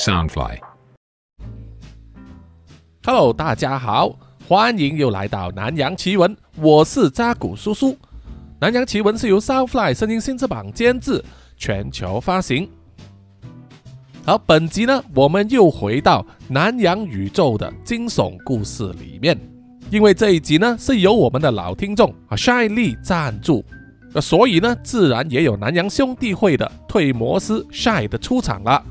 Soundfly，Hello，大家好，欢迎又来到南洋奇闻，我是扎古叔叔。南洋奇闻是由 Soundfly 声音新翅膀监制，全球发行。好，本集呢，我们又回到南洋宇宙的惊悚故事里面，因为这一集呢是由我们的老听众啊 Shine 赞助。那所以呢，自然也有南洋兄弟会的退魔师 Shy 的出场了。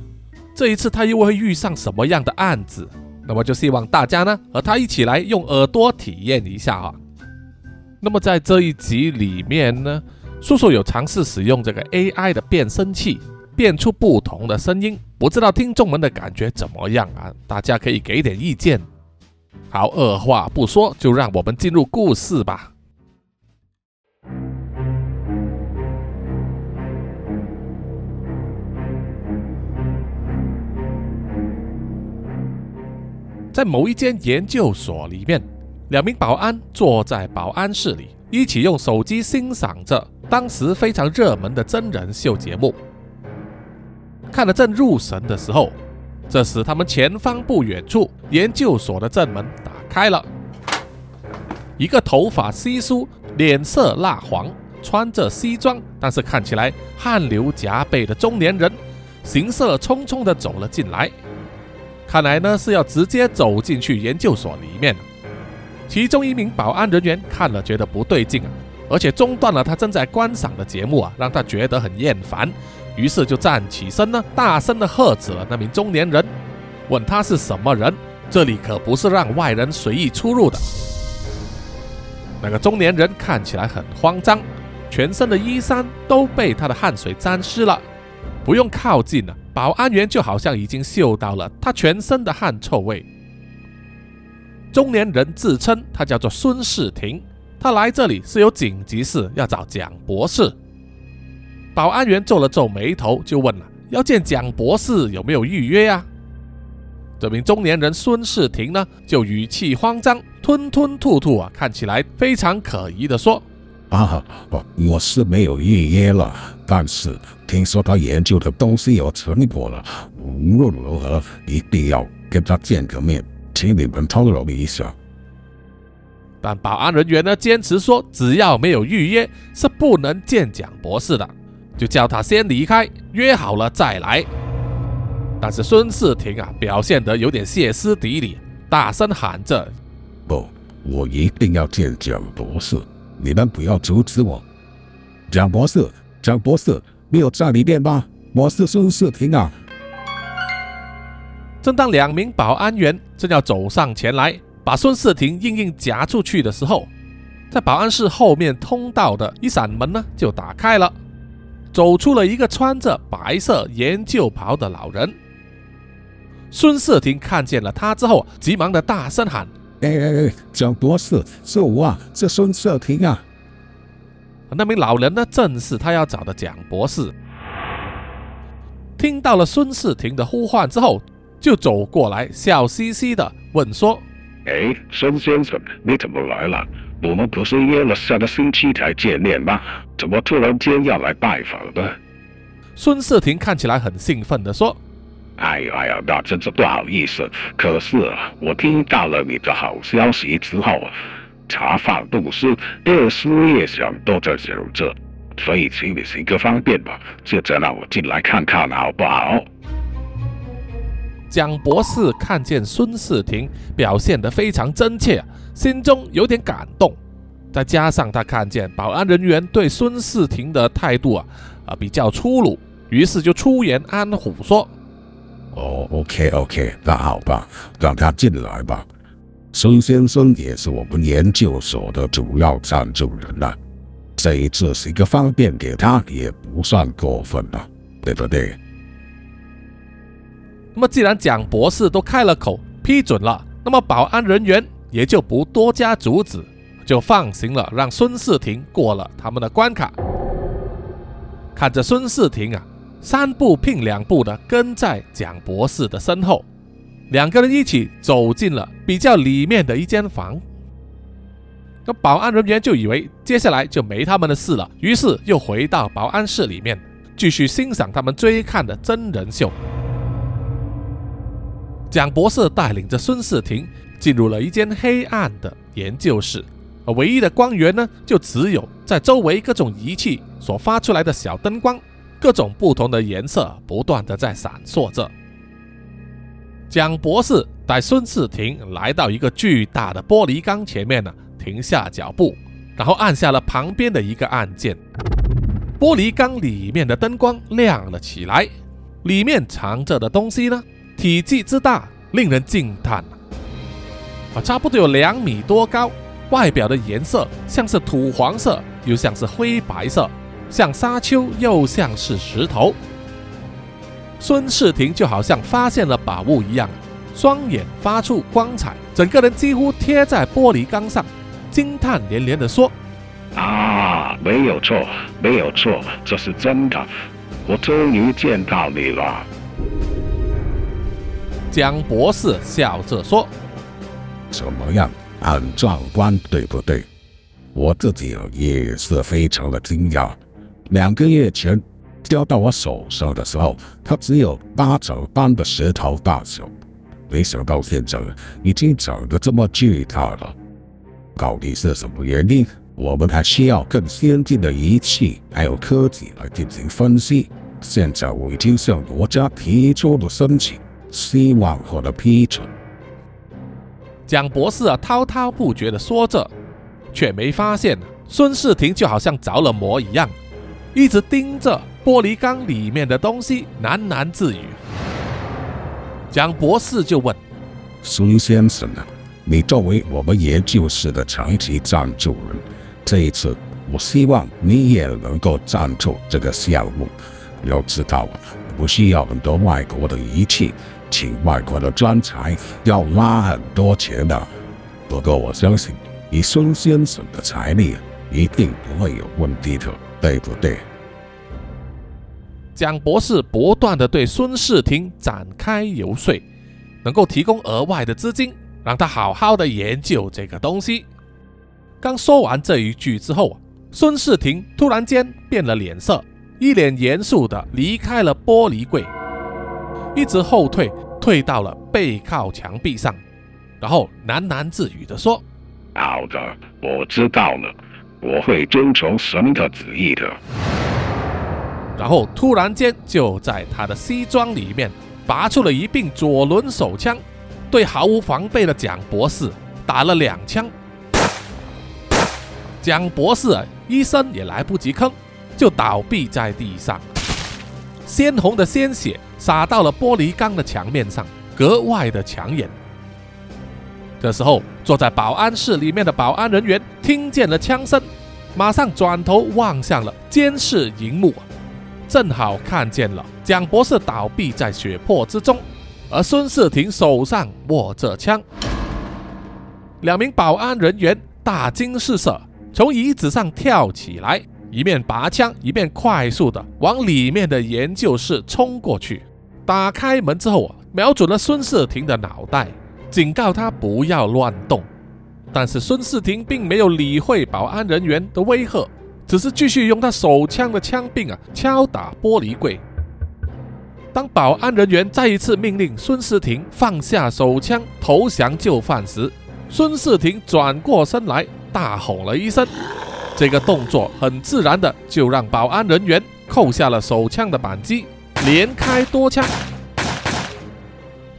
这一次他又会遇上什么样的案子？那么就希望大家呢和他一起来用耳朵体验一下啊。那么在这一集里面呢，叔叔有尝试使用这个 AI 的变声器，变出不同的声音，不知道听众们的感觉怎么样啊？大家可以给点意见。好，二话不说，就让我们进入故事吧。在某一间研究所里面，两名保安坐在保安室里，一起用手机欣赏着当时非常热门的真人秀节目。看得正入神的时候，这时他们前方不远处，研究所的正门打开了，一个头发稀疏、脸色蜡黄、穿着西装，但是看起来汗流浃背的中年人，行色匆匆地走了进来。看来呢是要直接走进去研究所里面。其中一名保安人员看了觉得不对劲啊，而且中断了他正在观赏的节目啊，让他觉得很厌烦，于是就站起身呢，大声的喝止了那名中年人，问他是什么人，这里可不是让外人随意出入的。那个中年人看起来很慌张，全身的衣衫都被他的汗水沾湿了，不用靠近了。保安员就好像已经嗅到了他全身的汗臭味。中年人自称他叫做孙世廷，他来这里是有紧急事要找蒋博士。保安员皱了皱眉头，就问了：要见蒋博士有没有预约啊？这名中年人孙世廷呢，就语气慌张，吞吞吐吐啊，看起来非常可疑的说。啊，不我是没有预约了，但是听说他研究的东西有成果了，无论如何一定要跟他见个面，请你们通融一下。但保安人员呢，坚持说只要没有预约是不能见蒋博士的，就叫他先离开，约好了再来。但是孙世廷啊，表现得有点歇斯底里，大声喊着：“不，我一定要见蒋博士。”你们不要阻止我，张博士，张博士，没有在里面吗？我是孙世廷啊。正当两名保安员正要走上前来，把孙世廷硬硬夹出去的时候，在保安室后面通道的一扇门呢就打开了，走出了一个穿着白色研究袍的老人。孙世廷看见了他之后，急忙的大声喊。哎哎哎，蒋博士，是我啊，是孙社庭啊。那名老人呢，正是他要找的蒋博士。听到了孙世廷的呼唤之后，就走过来，笑嘻嘻的问说：“哎，孙先生，你怎么来了？我们不是约了下个星期才见面吗？怎么突然间要来拜访呢？”孙世廷看起来很兴奋的说。哎呀哎呀，那真是不好意思。可是我听到了你的好消息之后，茶饭不思，越思夜想，都在想着，所以请你行个方便吧，就再让我进来看看好不好？蒋博士看见孙世廷表现得非常真切，心中有点感动。再加上他看见保安人员对孙世廷的态度啊啊比较粗鲁，于是就出言安抚说。哦，OK，OK，那好吧，让他进来吧。孙先生也是我们研究所的主要赞助人了，这一次是一个方便给他，也不算过分了，对不对？那么既然蒋博士都开了口批准了，那么保安人员也就不多加阻止，就放行了，让孙世廷过了他们的关卡。看着孙世廷啊。三步并两步的跟在蒋博士的身后，两个人一起走进了比较里面的一间房。那保安人员就以为接下来就没他们的事了，于是又回到保安室里面，继续欣赏他们追看的真人秀。蒋博士带领着孙世庭进入了一间黑暗的研究室，而唯一的光源呢，就只有在周围各种仪器所发出来的小灯光，各种不同的颜色不断的在闪烁着。蒋博士带孙世庭来到一个巨大的玻璃缸前面呢，停下脚步，然后按下了旁边的一个按键，玻璃缸里面的灯光亮了起来，里面藏着的东西呢，体积之大令人惊叹啊，差不多有两米多高，外表的颜色像是土黄色，又像是灰白色，像沙丘，又像是石头。孙世庭就好像发现了宝物一样，双眼发出光彩，整个人几乎贴在玻璃缸上，惊叹连连地说：“啊，没有错，没有错，这是真的，我终于见到你了。”江博士笑着说：“怎么样，很壮观，对不对？我自己也是非常的惊讶，两个月前。”交到我手上的时候，它只有八肘般的石头大小，没想到现在已经长得这么巨大了。到底是什么原因？我们还需要更先进的仪器还有科技来进行分析。现在我已经向国家提出了申请，希望获得批准。蒋博士啊，滔滔不绝地说着，却没发现孙世庭就好像着了魔一样，一直盯着。玻璃缸里面的东西喃喃自语。蒋博士就问：“孙先生啊，你作为我们研究室的长期赞助人，这一次我希望你也能够赞助这个项目。要知道，不需要很多外国的仪器，请外国的专才要花很多钱的。不过我相信，以孙先生的财力，一定不会有问题的，对不对？”蒋博士不断的对孙世庭展开游说，能够提供额外的资金，让他好好的研究这个东西。刚说完这一句之后，孙世庭突然间变了脸色，一脸严肃的离开了玻璃柜，一直后退，退到了背靠墙壁上，然后喃喃自语的说：“好的，我知道了，我会遵从神的旨意的。”然后突然间，就在他的西装里面拔出了一柄左轮手枪，对毫无防备的蒋博士打了两枪。蒋博士一声也来不及吭，就倒闭在地上，鲜红的鲜血洒到了玻璃缸的墙面上，格外的抢眼。这时候，坐在保安室里面的保安人员听见了枪声，马上转头望向了监视荧幕。正好看见了蒋博士倒闭在血泊之中，而孙世庭手上握着枪。两名保安人员大惊失色，从椅子上跳起来，一面拔枪，一面快速的往里面的研究室冲过去。打开门之后啊，瞄准了孙世庭的脑袋，警告他不要乱动。但是孙世庭并没有理会保安人员的威吓。只是继续用他手枪的枪柄啊敲打玻璃柜。当保安人员再一次命令孙世庭放下手枪投降就范时，孙世庭转过身来大吼了一声。这个动作很自然的就让保安人员扣下了手枪的扳机，连开多枪。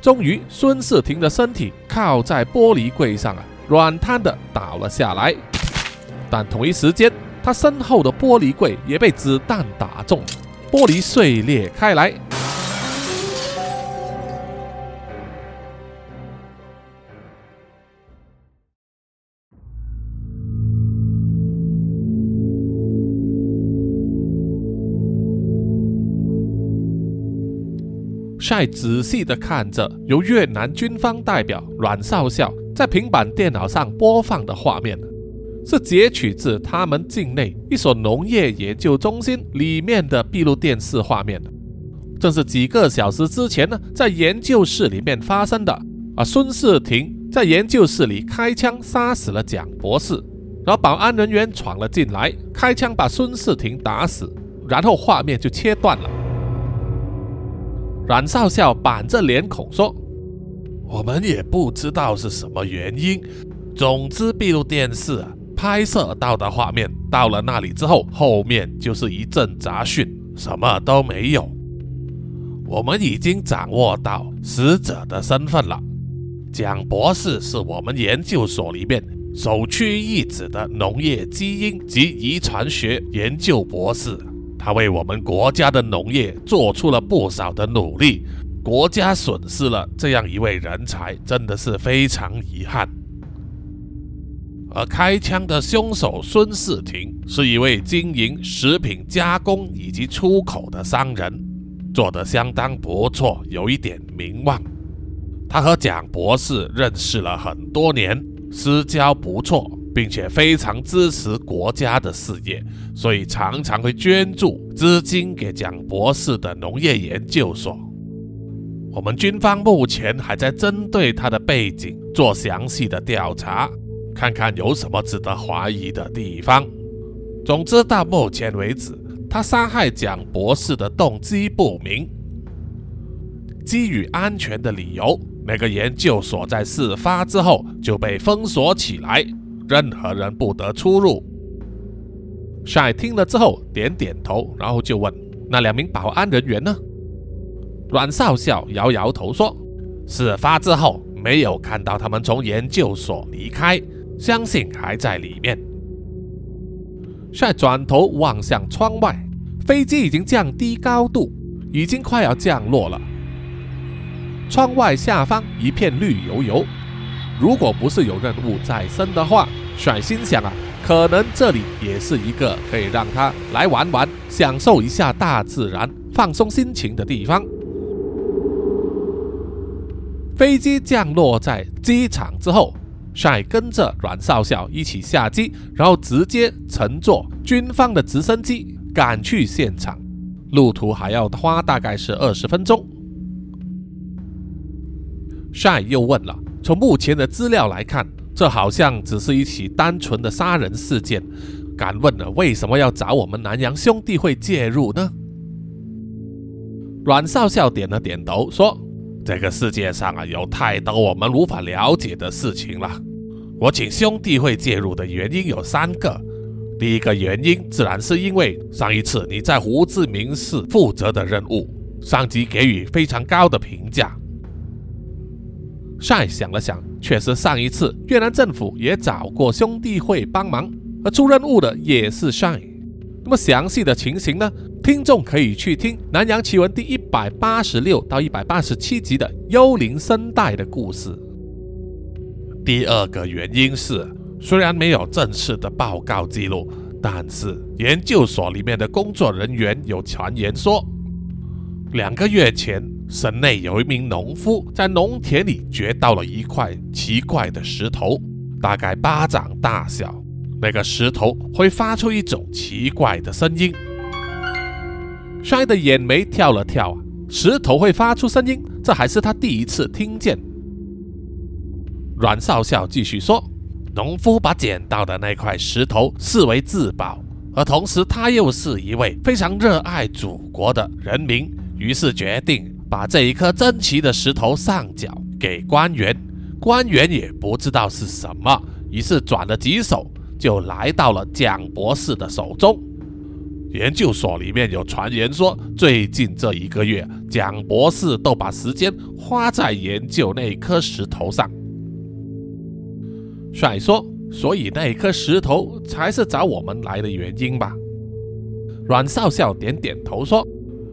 终于，孙世庭的身体靠在玻璃柜上啊，软瘫的倒了下来。但同一时间，他身后的玻璃柜也被子弹打中，玻璃碎裂开来。在仔细的看着由越南军方代表阮少校在平板电脑上播放的画面。是截取自他们境内一所农业研究中心里面的闭路电视画面，正是几个小时之前呢，在研究室里面发生的。啊，孙世庭在研究室里开枪杀死了蒋博士，然后保安人员闯了进来，开枪把孙世庭打死，然后画面就切断了。阮少校板着脸孔说：“我们也不知道是什么原因。总之，闭路电视拍摄到的画面，到了那里之后，后面就是一阵杂讯，什么都没有。我们已经掌握到死者的身份了。蒋博士是我们研究所里面首屈一指的农业基因及遗传学研究博士，他为我们国家的农业做出了不少的努力。国家损失了这样一位人才，真的是非常遗憾。而开枪的凶手孙世廷是一位经营食品加工以及出口的商人，做得相当不错，有一点名望。他和蒋博士认识了很多年，私交不错，并且非常支持国家的事业，所以常常会捐助资金给蒋博士的农业研究所。我们军方目前还在针对他的背景做详细的调查，看看有什么值得怀疑的地方。总之，到目前为止，他杀害蒋博士的动机不明。基于安全的理由，那个研究所在事发之后就被封锁起来，任何人不得出入。帅听了之后点点头，然后就问：“那两名保安人员呢？”阮少校摇摇头说：“事发之后没有看到他们从研究所离开，相信还在里面。”帅转头望向窗外，飞机已经降低高度，已经快要降落了。窗外下方一片绿油油，如果不是有任务在身的话，帅心想啊，可能这里也是一个可以让他来玩玩、享受一下大自然、放松心情的地方。飞机降落在机场之后，帅跟着阮少校一起下机，然后直接乘坐军方的直升机赶去现场。路途还要花大概是二十分钟。帅又问了：“从目前的资料来看，这好像只是一起单纯的杀人事件。敢问了，为什么要找我们南洋兄弟会介入呢？”阮少校点了点头，说。这个世界上啊，有太多我们无法了解的事情了。我请兄弟会介入的原因有三个。第一个原因，自然是因为上一次你在胡志明市负责的任务，上级给予非常高的评价。帅想了想，确实上一次越南政府也找过兄弟会帮忙，而出任务的也是帅。那么详细的情形呢？听众可以去听《南洋奇闻》第一百八十六到一百八十七集的《幽灵声带》的故事。第二个原因是，虽然没有正式的报告记录，但是研究所里面的工作人员有传言说，两个月前省内有一名农夫在农田里掘到了一块奇怪的石头，大概巴掌大小。那个石头会发出一种奇怪的声音。帅的眼眉跳了跳！石头会发出声音，这还是他第一次听见。阮少校继续说：“农夫把捡到的那块石头视为至宝，而同时他又是一位非常热爱祖国的人民，于是决定把这一颗珍奇的石头上缴给官员。官员也不知道是什么，于是转了几手，就来到了蒋博士的手中。”研究所里面有传言说，最近这一个月，蒋博士都把时间花在研究那颗石头上。帅说：“所以那颗石头才是找我们来的原因吧？”阮少校点点头说：“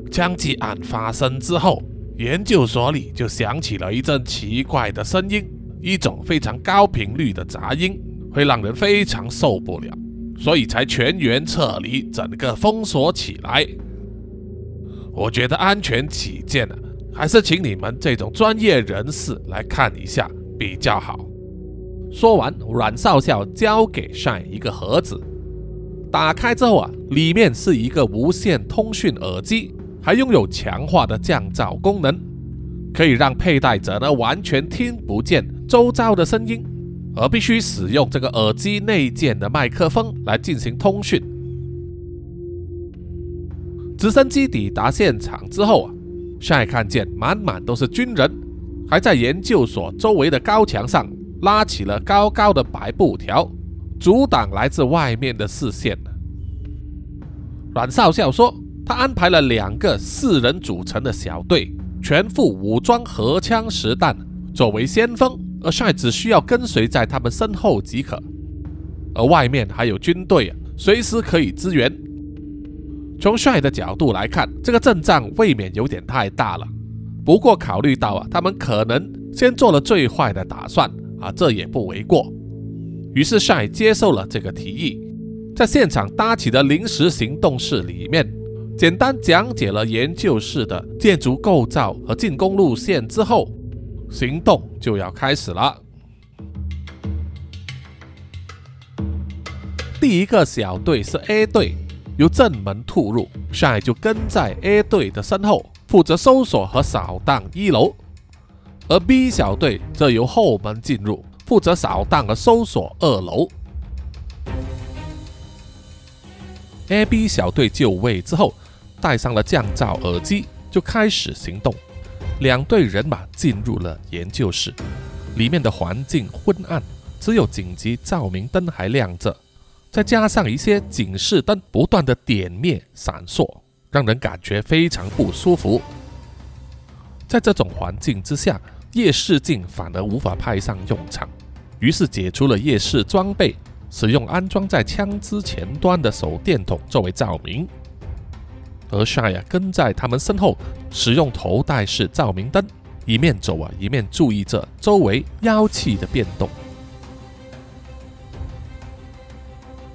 枪击案发生之后，研究所里就响起了一阵奇怪的声音，一种非常高频率的杂音，会让人非常受不了。”所以才全员撤离，整个封锁起来。我觉得安全起见呢，还是请你们这种专业人士来看一下比较好。说完，阮少校交给帅一个盒子，打开之后啊，里面是一个无线通讯耳机，还拥有强化的降噪功能，可以让佩戴者呢完全听不见周遭的声音。而必须使用这个耳机内建的麦克风来进行通讯。直升机抵达现场之后啊，帅看见满满都是军人，还在研究所周围的高墙上拉起了高高的白布条，阻挡来自外面的视线。阮少校说，他安排了两个四人组成的小队，全副武装，荷枪实弹，作为先锋，而帅只需要跟随在他们身后即可。而外面还有军队，随时可以支援。从帅的角度来看，这个阵仗未免有点太大了。不过考虑到啊，他们可能先做了最坏的打算啊，这也不为过。于是帅接受了这个提议，在现场搭起的临时行动室里面，简单讲解了研究室的建筑构造和进攻路线之后，行动就要开始了。第一个小队是 A 队。由正门突入，帅就跟在 A 队的身后，负责搜索和扫荡一楼；而 B 小队则由后门进入，负责扫荡和搜索二楼。A、B 小队就位之后，戴上了降噪耳机，就开始行动。两队人马进入了研究室，里面的环境昏暗，只有紧急照明灯还亮着。再加上一些警示灯不断的点灭闪烁，让人感觉非常不舒服。在这种环境之下，夜视镜反而无法派上用场，于是解除了夜视装备，使用安装在枪支前端的手电筒作为照明。而夏亚跟在他们身后，使用头戴式照明灯，一面走啊，一面注意着周围妖气的变动。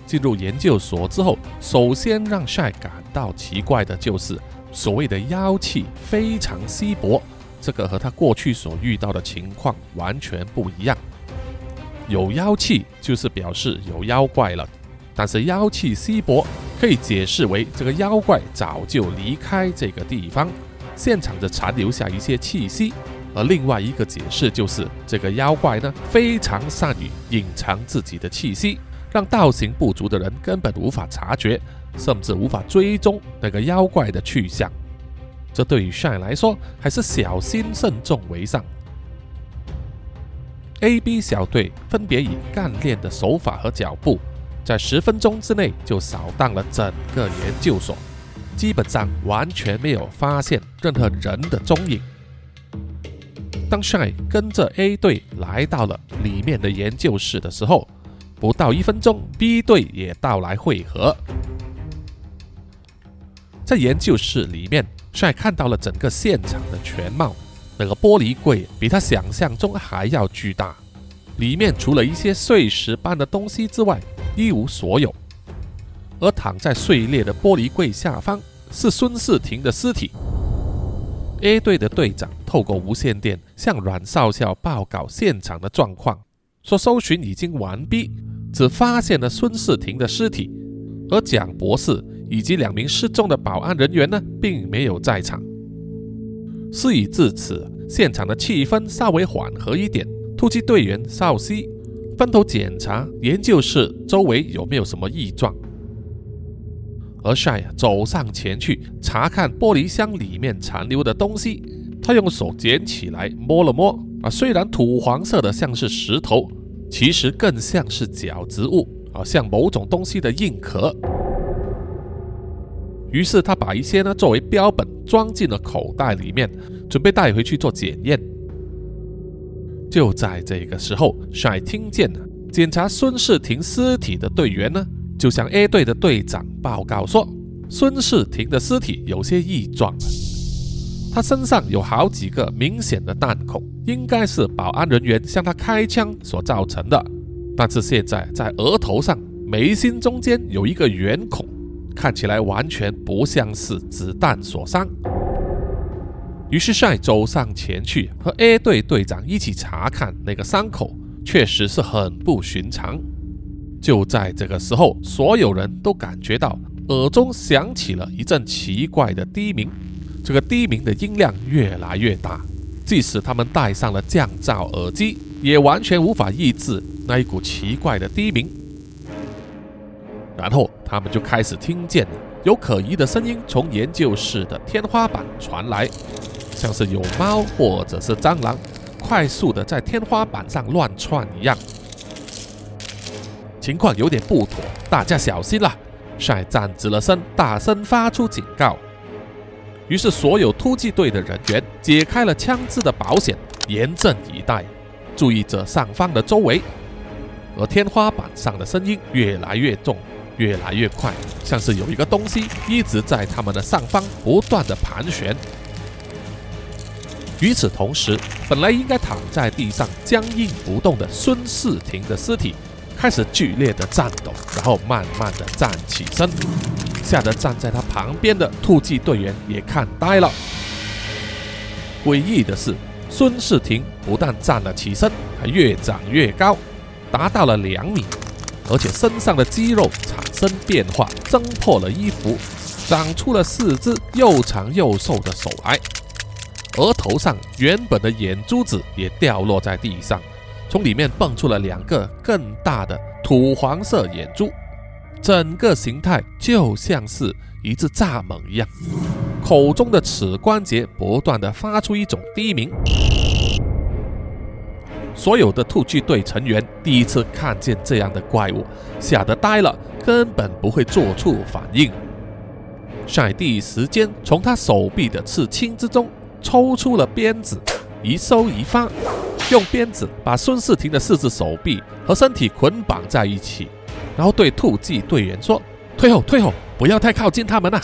进入研究所之后，首先让帅感到奇怪的就是所谓的妖气非常稀薄，这个和他过去所遇到的情况完全不一样。有妖气就是表示有妖怪了，但是妖气稀薄可以解释为这个妖怪早就离开这个地方，现场的残留下一些气息。而另外一个解释就是这个妖怪呢非常善于隐藏自己的气息。让道行不足的人根本无法察觉，甚至无法追踪那个妖怪的去向。这对于 Shine 来说，还是小心慎重为上。A、B 小队分别以干练的手法和脚步，在十分钟之内就扫荡了整个研究所，基本上完全没有发现任何人的踪影。当 Shine 跟着 A 队来到了里面的研究室的时候，不到一分钟，B 队也到来汇合。在研究室里面，帅看到了整个现场的全貌。那个玻璃柜比他想象中还要巨大，里面除了一些碎石般的东西之外，一无所有。而躺在碎裂的玻璃柜下方，是孙世廷的尸体。A 队的队长透过无线电向阮少校报告现场的状况，说搜寻已经完毕。只发现了孙世廷的尸体，而蒋博士以及两名失踪的保安人员呢，并没有在场。事已至此，现场的气氛稍微缓和一点。突击队员少西分头检查研究室周围有没有什么异状，而帅走上前去查看玻璃箱里面残留的东西。他用手捡起来摸了摸，啊，虽然土黄色的，像是石头。其实更像是角植物啊，像某种东西的硬壳。于是他把一些呢作为标本装进了口袋里面，准备带回去做检验。就在这个时候，帅听见了检查孙世廷尸体的队员呢，就向 A 队的队长报告说，孙世廷的尸体有些异状，他身上有好几个明显的弹孔。应该是保安人员向他开枪所造成的，但是现在在额头上眉心中间有一个圆孔，看起来完全不像是子弹所伤。于是帅走上前去和 A 队队长一起查看那个伤口，确实是很不寻常。就在这个时候，所有人都感觉到耳中响起了一阵奇怪的低鸣，这个低鸣的音量越来越大。即使他们戴上了降噪耳机，也完全无法抑制那一股奇怪的低鸣。然后他们就开始听见有可疑的声音从研究室的天花板传来，像是有猫或者是蟑螂快速的在天花板上乱窜一样。情况有点不妥，大家小心了！帅站直了身，大声发出警告。于是，所有突击队的人员解开了枪支的保险，严阵以待，注意着上方的周围。而天花板上的声音越来越重，越来越快，像是有一个东西一直在他们的上方不断的盘旋。与此同时，本来应该躺在地上僵硬不动的孙世庭的尸体开始剧烈的颤抖，然后慢慢的站起身，吓得站在他旁边的突击队员也看呆了。诡异的是，孙世庭不但站了起身，还越长越高，达到了两米，而且身上的肌肉产生变化，挣破了衣服，长出了四只又长又瘦的手来。额头上原本的眼珠子也掉落在地上，从里面蹦出了两个更大的土黄色眼珠，整个形态就像是一只蚱蜢一样，口中的齿关节不断的发出一种低鸣。所有的突击队成员第一次看见这样的怪物，吓得呆了，根本不会做出反应。晒第一时间从他手臂的刺青之中。抽出了鞭子，一收一放，用鞭子把孙世庭的四只手臂和身体捆绑在一起，然后对突击队员说：“退后，退后，不要太靠近他们啊！”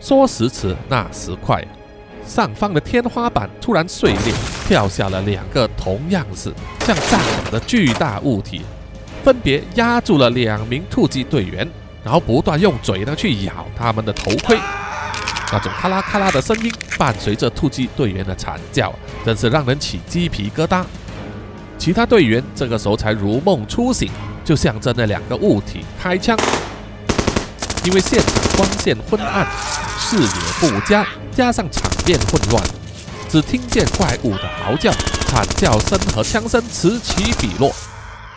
说时迟，那时快，上方的天花板突然碎裂，跳下了两个同样是像蚱蜢的巨大物体，分别压住了两名突击队员，然后不断用嘴呢去咬他们的头盔。那种咔啦咔啦的声音，伴随着突击队员的惨叫，真是让人起鸡皮疙瘩。其他队员这个时候才如梦初醒，就向着那两个物体开枪。因为现场光线昏暗，视野不佳，加上场面混乱，只听见怪物的嚎叫、惨叫声和枪声此起彼落，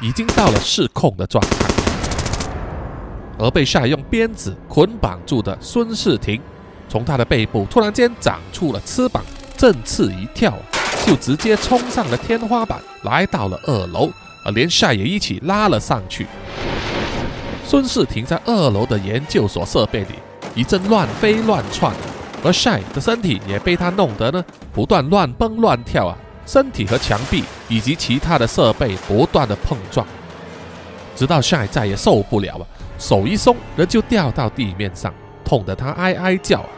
已经到了失控的状态。而被下用鞭子捆绑住的孙世庭。从他的背部突然间长出了翅膀，振翅一跳，就直接冲上了天花板，来到了二楼，而连晒也一起拉了上去。孙世庭在二楼的研究所设备里一阵乱飞乱窜，而晒的身体也被他弄得呢不断乱蹦乱跳啊，身体和墙壁以及其他的设备不断的碰撞，直到晒再也受不了了，手一松，人就掉到地面上。痛得他哀哀叫啊！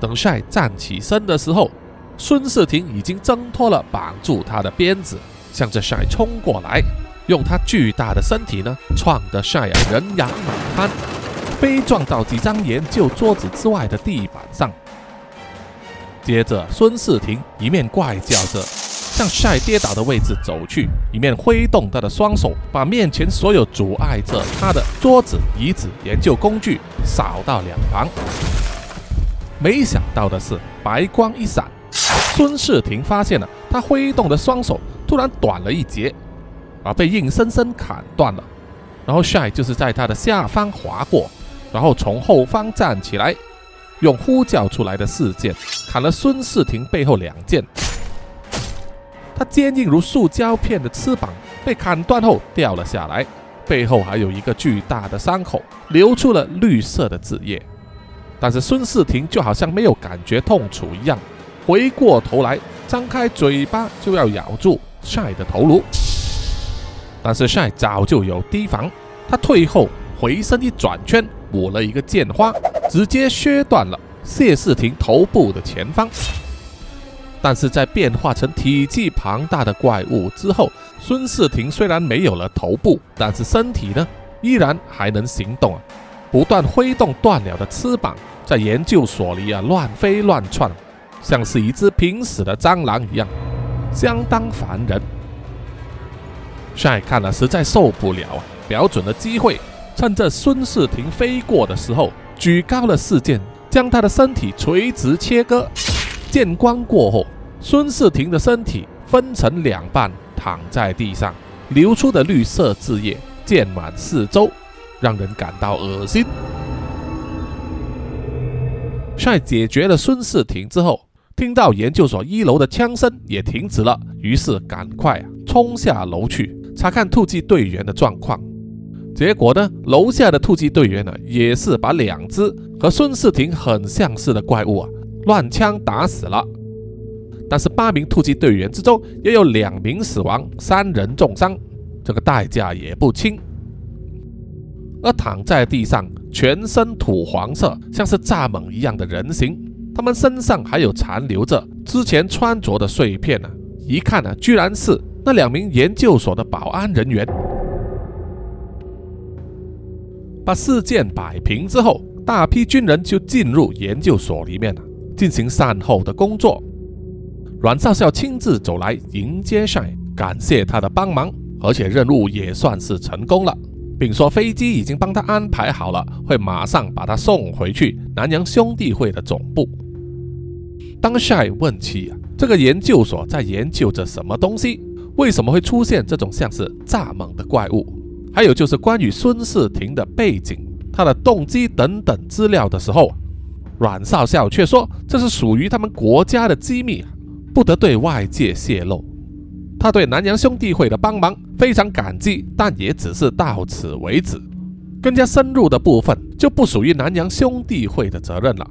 等帅站起身的时候，孙世庭已经挣脱了绑住他的鞭子，向着帅冲过来，用他巨大的身体呢，撞得帅啊人仰马翻，飞撞到几张研究桌子之外的地板上。接着，孙世庭一面怪叫着。向晒跌倒的位置走去，一面挥动他的双手，把面前所有阻碍着他的桌子、椅子、研究工具扫到两旁。没想到的是，白光一闪，孙世庭发现了他挥动的双手突然短了一截，而被硬生生砍断了。然后帅就是在他的下方划过，然后从后方站起来，用呼叫出来的四剑砍了孙世庭背后两剑。他坚硬如塑胶片的翅膀被砍断后掉了下来，背后还有一个巨大的伤口，流出了绿色的汁液。但是孙世庭就好像没有感觉痛楚一样，回过头来，张开嘴巴就要咬住帅的头颅。但是帅早就有提防，他退后回身一转圈，补了一个剑花，直接削断了谢世庭头部的前方。但是在变化成体积庞大的怪物之后，孙世庭虽然没有了头部，但是身体呢依然还能行动啊，不断挥动断了的翅膀，在研究所里啊乱飞乱窜，像是一只濒死的蟑螂一样，相当烦人。帅看了实在受不了啊，瞄准了机会，趁着孙世庭飞过的时候，举高了四剑，将他的身体垂直切割。剑光过后，孙世庭的身体分成两半，躺在地上，流出的绿色汁液溅满四周，让人感到恶心。在解决了孙世庭之后，听到研究所一楼的枪声也停止了，于是赶快冲下楼去查看突击队员的状况。结果呢，楼下的突击队员呢，也是把两只和孙世庭很相似的怪物啊，乱枪打死了。但是八名突击队员之中，也有两名死亡，三人重伤，这个代价也不轻。而躺在地上，全身土黄色，像是蚱蜢一样的人形，他们身上还有残留着之前穿着的碎片呢。一看呢，居然是那两名研究所的保安人员。把事件摆平之后，大批军人就进入研究所里面了，进行善后的工作。阮少校亲自走来迎接帅，感谢他的帮忙，而且任务也算是成功了，并说飞机已经帮他安排好了，会马上把他送回去南洋兄弟会的总部。当帅问起啊，这个研究所在研究着什么东西，为什么会出现这种像是蚱蜢的怪物？还有就是关于孙世庭的背景、他的动机等等资料的时候，阮少校却说这是属于他们国家的机密，不得对外界泄露。他对南洋兄弟会的帮忙非常感激，但也只是到此为止。更加深入的部分就不属于南洋兄弟会的责任了。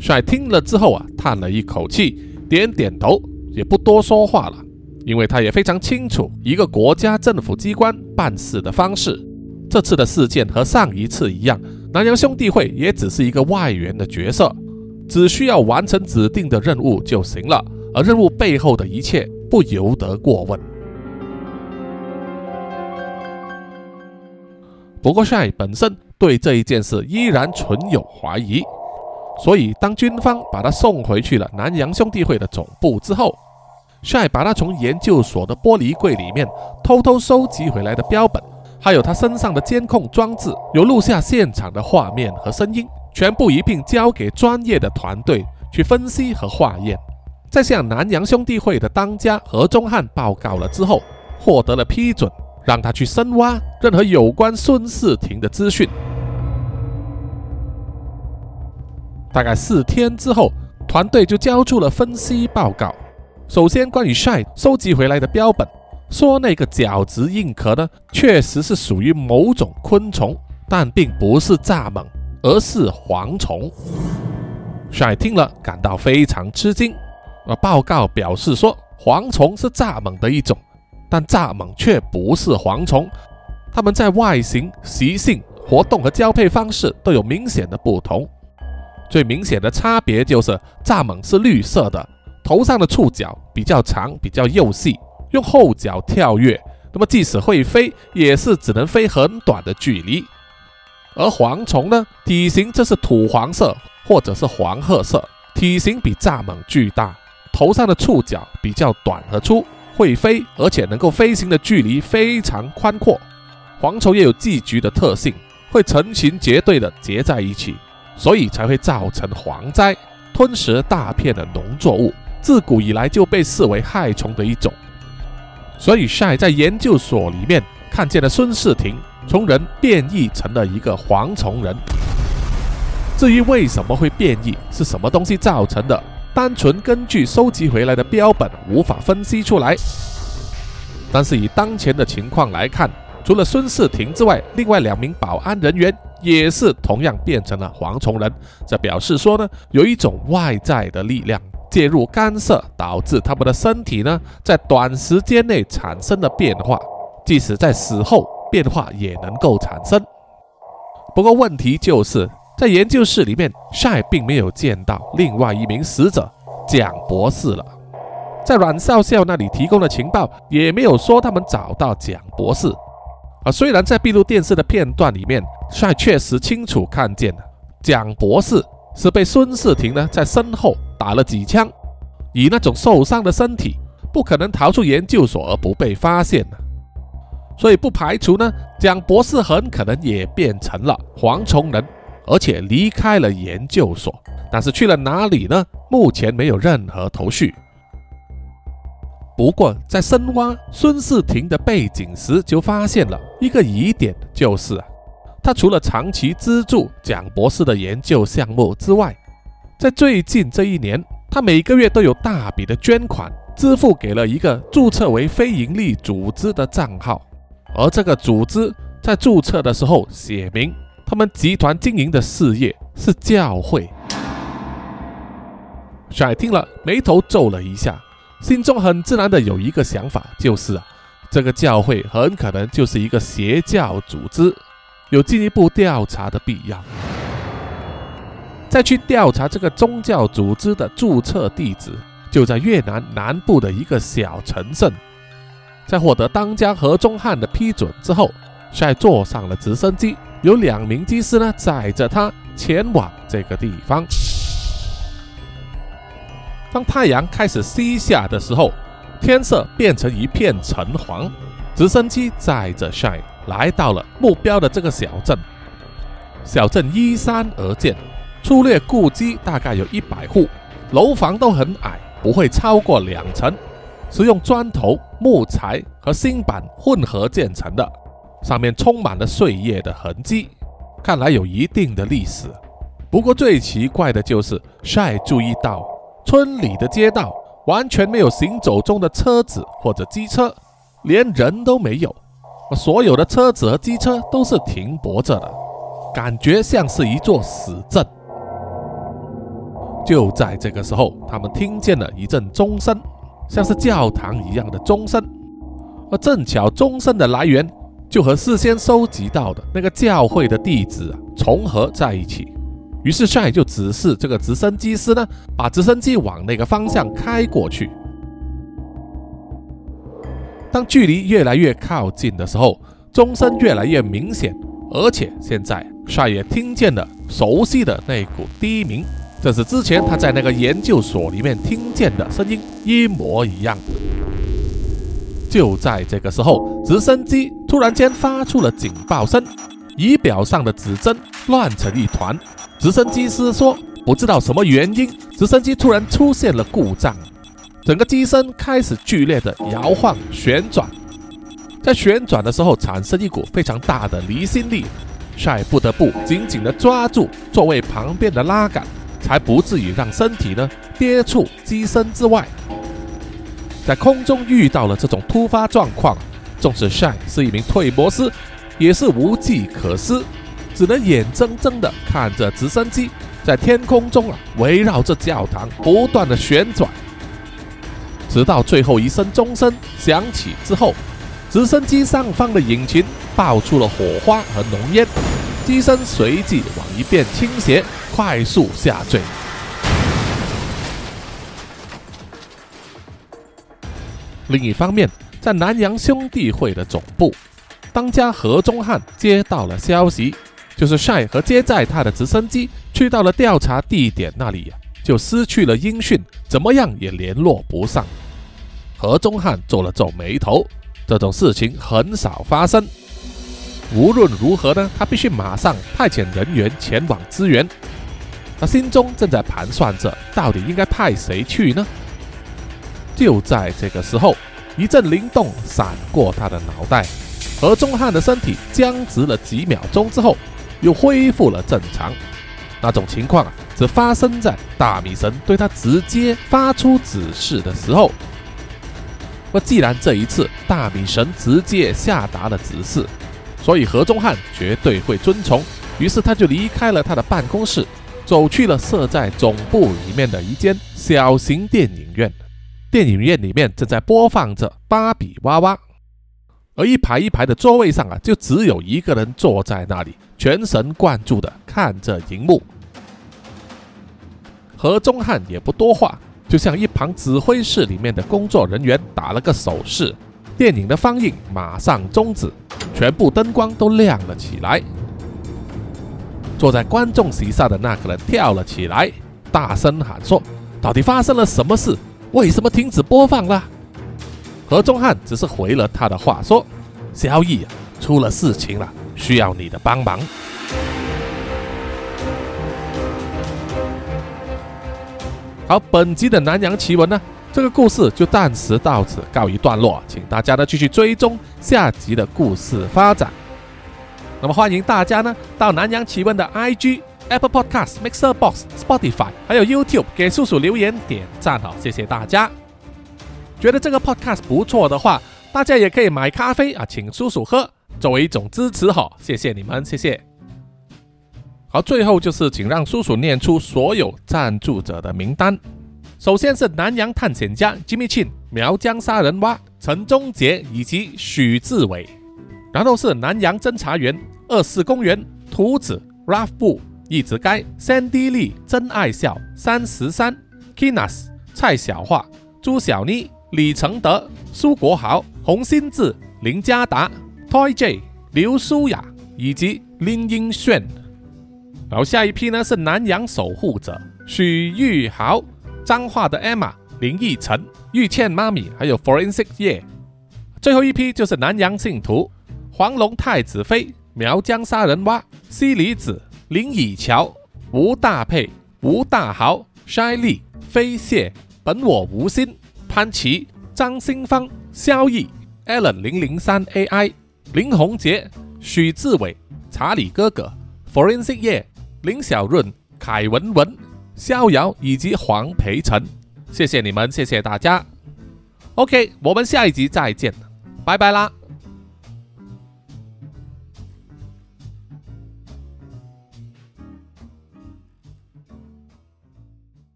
帅听了之后啊，叹了一口气，点点头，也不多说话了。因为他也非常清楚一个国家政府机关办事的方式。这次的事件和上一次一样，南洋兄弟会也只是一个外援的角色，只需要完成指定的任务就行了，而任务背后的一切不由得过问。不过帅本身对这一件事依然存有怀疑，所以当军方把他送回去了南洋兄弟会的总部之后。帅把他从研究所的玻璃柜里面偷偷收集回来的标本，还有他身上的监控装置，有录下现场的画面和声音，全部一并交给专业的团队去分析和化验。在向南洋兄弟会的当家何忠汉报告了之后，获得了批准，让他去深挖任何有关孙世庭的资讯。大概四天之后，团队就交出了分析报告。首先，关于帅收集回来的标本，说那个角质硬壳呢，确实是属于某种昆虫，但并不是蚱蜢，而是蝗虫。帅听了感到非常吃惊。而报告表示说，蝗虫是蚱蜢的一种，但蚱蜢却不是蝗虫，它们在外形、习性、活动和交配方式都有明显的不同。最明显的差别就是，蚱蜢是绿色的。头上的触角比较长，比较幼细，用后脚跳跃。那么即使会飞，也是只能飞很短的距离。而蝗虫呢，体型这是土黄色或者是黄褐色，体型比蚱蜢巨大，头上的触角比较短和粗，会飞，而且能够飞行的距离非常宽阔。蝗虫也有寄居的特性，会成群结队的结在一起，所以才会造成蝗灾，吞食大片的农作物。自古以来就被视为害虫的一种，所以晒在研究所里面看见了孙世庭从人变异成了一个蝗虫人。至于为什么会变异，是什么东西造成的，单纯根据收集回来的标本无法分析出来。但是以当前的情况来看，除了孙世庭之外，另外两名保安人员也是同样变成了蝗虫人。这表示说呢，有一种外在的力量。介入干涉，导致他们的身体呢，在短时间内产生了变化，即使在死后，变化也能够产生。不过问题就是在研究室里面，帅并没有见到另外一名死者蒋博士了。在阮少校那里提供的情报也没有说他们找到蒋博士。啊，虽然在闭路电视的片段里面，帅确实清楚看见了蒋博士是被孙世庭呢在身后。打了几枪，以那种受伤的身体，不可能逃出研究所而不被发现的。所以不排除呢，蒋博士很可能也变成了蝗虫人，而且离开了研究所。但是去了哪里呢？目前没有任何头绪。不过在深挖孙世庭的背景时，就发现了一个疑点，就是他除了长期资助蒋博士的研究项目之外，在最近这一年，他每个月都有大笔的捐款支付给了一个注册为非营利组织的账号，而这个组织在注册的时候写明，他们集团经营的事业是教会。帅听了，眉头皱了一下，心中很自然的有一个想法，就是啊，这个教会很可能就是一个邪教组织，有进一步调查的必要。再去调查这个宗教组织的注册地址，就在越南南部的一个小城镇。在获得当家何中汉的批准之后，帅坐上了直升机，有两名机师呢载着他前往这个地方。当太阳开始西下的时候，天色变成一片橙黄，直升机载着 Shine 来到了目标的这个小镇。小镇依山而建。粗略估计，大概有一百户，楼房都很矮，不会超过两层，是用砖头、木材和新板混合建成的，上面充满了岁月的痕迹，看来有一定的历史。不过最奇怪的就是 s h 注意到村里的街道完全没有行走中的车子或者机车，连人都没有，所有的车子和机车都是停泊着的，感觉像是一座死镇。就在这个时候，他们听见了一阵钟声，像是教堂一样的钟声，而正巧钟声的来源就和事先收集到的那个教会的地址啊重合在一起。于是帅就指示这个直升机师呢，把直升机往那个方向开过去。当距离越来越靠近的时候，钟声越来越明显，而且现在帅也听见了熟悉的那股低鸣。这是之前他在那个研究所里面听见的声音一模一样。就在这个时候，直升机突然间发出了警报声，仪表上的指针乱成一团。直升机师说：“不知道什么原因，直升机突然出现了故障，整个机身开始剧烈的摇晃旋转，在旋转的时候产生一股非常大的离心力，帅不得不紧紧地抓住座位旁边的拉杆。”才不至于让身体呢跌出机身之外。在空中遇到了这种突发状况，纵使 Shine 是一名退模师，也是无计可施，只能眼睁睁地看着直升机在天空中啊围绕着教堂不断的旋转，直到最后一声钟声响起之后，直升机上方的引擎爆出了火花和浓烟，机身随即往一边倾斜。快速下坠。另一方面，在南洋兄弟会的总部，当家何中汉接到了消息，就是帅和接载他的直升机去到了调查地点那里，就失去了音讯，怎么样也联络不上。何中汉皱了皱眉头，这种事情很少发生。无论如何呢，他必须马上派遣人员前往支援。他心中正在盘算着，到底应该派谁去呢？就在这个时候，一阵灵动闪过他的脑袋，何中汉的身体僵直了几秒钟之后，又恢复了正常。那种情况啊，只发生在大米神对他直接发出指示的时候。那既然这一次大米神直接下达了指示，所以何中汉绝对会遵从。于是他就离开了他的办公室。走去了设在总部里面的一间小型电影院，电影院里面正在播放着芭比娃娃，而一排一排的座位上啊，就只有一个人坐在那里，全神贯注的看着荧幕。何中汉也不多话，就向一旁指挥室里面的工作人员打了个手势，电影的放映马上终止，全部灯光都亮了起来。坐在观众席上的那个人跳了起来，大声喊说：“到底发生了什么事？为什么停止播放了？”何中汉只是回了他的话说：“萧逸，出了事情了，需要你的帮忙。”好，本集的南洋奇闻呢，这个故事就暂时到此告一段落，请大家呢继续追踪下集的故事发展。那么欢迎大家呢到南洋奇闻的 IG、Apple Podcast、Mixer Box、Spotify，还有 YouTube 给叔叔留言点赞哦，谢谢大家。觉得这个 Podcast 不错的话，大家也可以买咖啡啊，请叔叔喝，作为一种支持哈，谢谢你们，谢谢。好，最后就是请让叔叔念出所有赞助者的名单。首先是南洋探险家 Jimmy Chin、苗疆杀人蛙陈忠杰以及许志伟，然后是南洋侦查员二四公园图子 Ralph 布一直该 Sandy Lee 真爱笑三十三。Kinas 蔡小桦朱小妮李承德。苏国豪洪新志林家达。Toy J 刘舒雅。以及林英炫。然后下一批呢是南洋守护者许玉豪。脏话的 Emma、林奕晨、玉倩妈咪，还有 Forensic 叶，最后一批就是南洋信徒黄龙太子妃、苗疆杀人蛙、西里子、林以乔、吴大佩、吴大豪、筛利、飞蟹、本我无心、潘琪、张新芳、萧逸、Allen 零零三 AI、林宏杰、许志伟、查理哥哥、Forensic 叶、林小润、凯文文。逍遥以及黄培成，谢谢你们，谢谢大家。OK，我们下一集再见，拜拜啦。